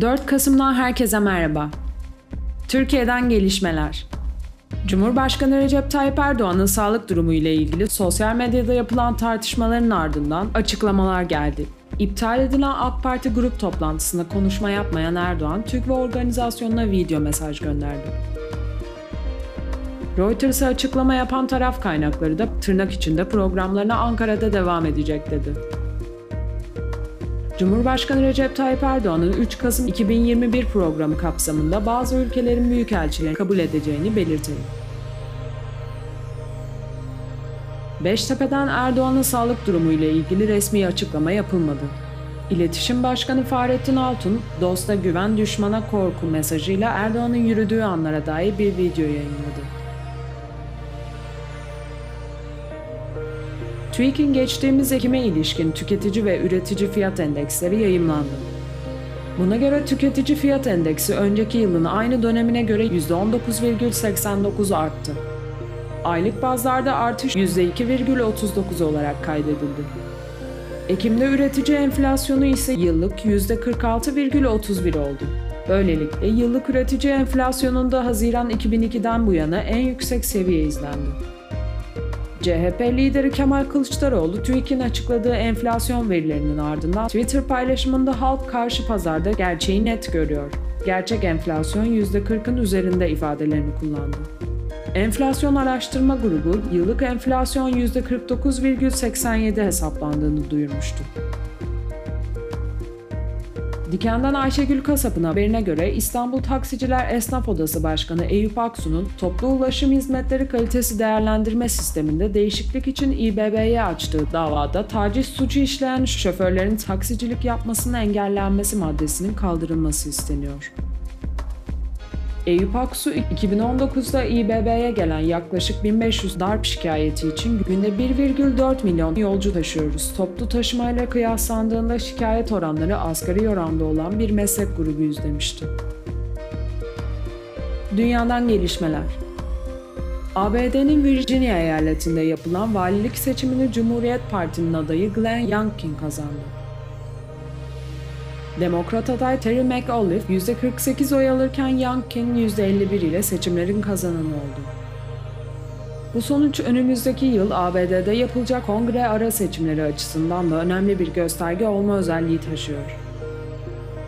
4 Kasım'dan herkese merhaba. Türkiye'den gelişmeler. Cumhurbaşkanı Recep Tayyip Erdoğan'ın sağlık durumu ile ilgili sosyal medyada yapılan tartışmaların ardından açıklamalar geldi. İptal edilen AK Parti grup toplantısında konuşma yapmayan Erdoğan, TÜGVA organizasyonuna video mesaj gönderdi. Reuters'a açıklama yapan taraf kaynakları da tırnak içinde programlarına Ankara'da devam edecek dedi. Cumhurbaşkanı Recep Tayyip Erdoğan'ın 3 Kasım 2021 programı kapsamında bazı ülkelerin büyükelçilerini kabul edeceğini belirtildi. Beştepe'den Erdoğan'ın sağlık durumu ile ilgili resmi açıklama yapılmadı. İletişim Başkanı Fahrettin Altun, dosta güven düşmana korku mesajıyla Erdoğan'ın yürüdüğü anlara dair bir video yayınladı. TÜİK'in geçtiğimiz Ekim'e ilişkin tüketici ve üretici fiyat endeksleri yayımlandı. Buna göre tüketici fiyat endeksi önceki yılın aynı dönemine göre %19,89 arttı. Aylık bazlarda artış %2,39 olarak kaydedildi. Ekim'de üretici enflasyonu ise yıllık %46,31 oldu. Böylelikle yıllık üretici enflasyonunda Haziran 2002'den bu yana en yüksek seviye izlendi. CHP lideri Kemal Kılıçdaroğlu TÜİK'in açıkladığı enflasyon verilerinin ardından Twitter paylaşımında halk karşı pazarda gerçeği net görüyor. Gerçek enflasyon %40'ın üzerinde ifadelerini kullandı. Enflasyon Araştırma Grubu yıllık enflasyon %49,87 hesaplandığını duyurmuştu. Diken'den Ayşegül Kasap'ın haberine göre İstanbul Taksiciler Esnaf Odası Başkanı Eyüp Aksu'nun toplu ulaşım hizmetleri kalitesi değerlendirme sisteminde değişiklik için İBB'ye açtığı davada taciz suçu işleyen şoförlerin taksicilik yapmasının engellenmesi maddesinin kaldırılması isteniyor. Eyüp Aksu 2019'da İBB'ye gelen yaklaşık 1500 darp şikayeti için günde 1,4 milyon yolcu taşıyoruz. Toplu taşımayla kıyaslandığında şikayet oranları asgari oranda olan bir meslek grubuyuz demişti. Dünyadan gelişmeler ABD'nin Virginia eyaletinde yapılan valilik seçimini Cumhuriyet Parti'nin adayı Glenn Youngkin kazandı. Demokrat aday Terry McAuliffe %48 oy alırken Youngkin %51 ile seçimlerin kazananı oldu. Bu sonuç önümüzdeki yıl ABD'de yapılacak kongre ara seçimleri açısından da önemli bir gösterge olma özelliği taşıyor.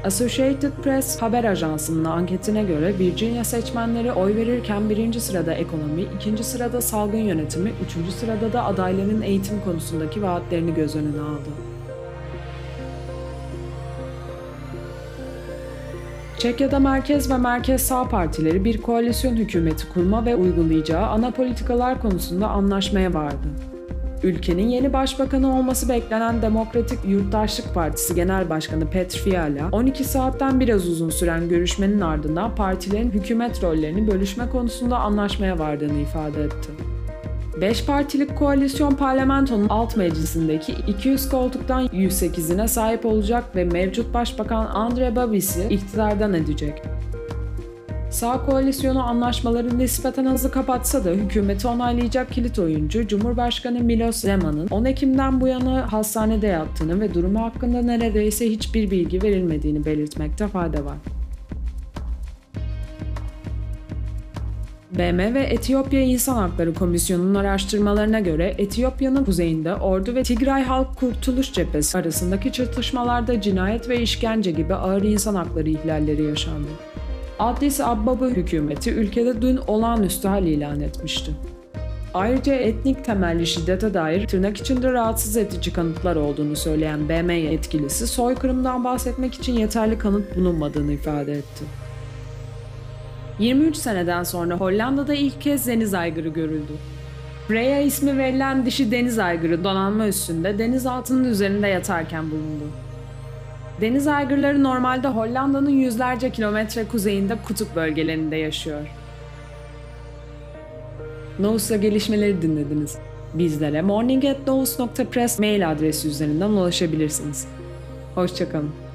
Associated Press haber ajansının anketine göre Virginia seçmenleri oy verirken birinci sırada ekonomi, ikinci sırada salgın yönetimi, üçüncü sırada da adayların eğitim konusundaki vaatlerini göz önüne aldı. Çekya'da merkez ve merkez sağ partileri bir koalisyon hükümeti kurma ve uygulayacağı ana politikalar konusunda anlaşmaya vardı. Ülkenin yeni başbakanı olması beklenen Demokratik Yurttaşlık Partisi Genel Başkanı Petr Fiala, 12 saatten biraz uzun süren görüşmenin ardından partilerin hükümet rollerini bölüşme konusunda anlaşmaya vardığını ifade etti. 5 partilik koalisyon parlamentonun alt meclisindeki 200 koltuktan 108'ine sahip olacak ve mevcut başbakan Andre Babis'i iktidardan edecek. Sağ koalisyonu anlaşmaları nispeten hızlı kapatsa da hükümeti onaylayacak kilit oyuncu Cumhurbaşkanı Milos Zeman'ın 10 Ekim'den bu yana hastanede yattığını ve durumu hakkında neredeyse hiçbir bilgi verilmediğini belirtmekte fayda var. BM ve Etiyopya İnsan Hakları Komisyonu'nun araştırmalarına göre Etiyopya'nın kuzeyinde Ordu ve Tigray Halk Kurtuluş Cephesi arasındaki çatışmalarda cinayet ve işkence gibi ağır insan hakları ihlalleri yaşandı. Addis Ababa hükümeti ülkede dün olağanüstü hal ilan etmişti. Ayrıca etnik temelli şiddete dair tırnak içinde rahatsız edici kanıtlar olduğunu söyleyen BM yetkilisi soykırımdan bahsetmek için yeterli kanıt bulunmadığını ifade etti. 23 seneden sonra Hollanda'da ilk kez deniz aygırı görüldü. Freya ismi verilen dişi deniz aygırı donanma üstünde denizaltının üzerinde yatarken bulundu. Deniz aygırları normalde Hollanda'nın yüzlerce kilometre kuzeyinde kutup bölgelerinde yaşıyor. Nous'la gelişmeleri dinlediniz. Bizlere morning@nous.press mail adresi üzerinden ulaşabilirsiniz. Hoşçakalın.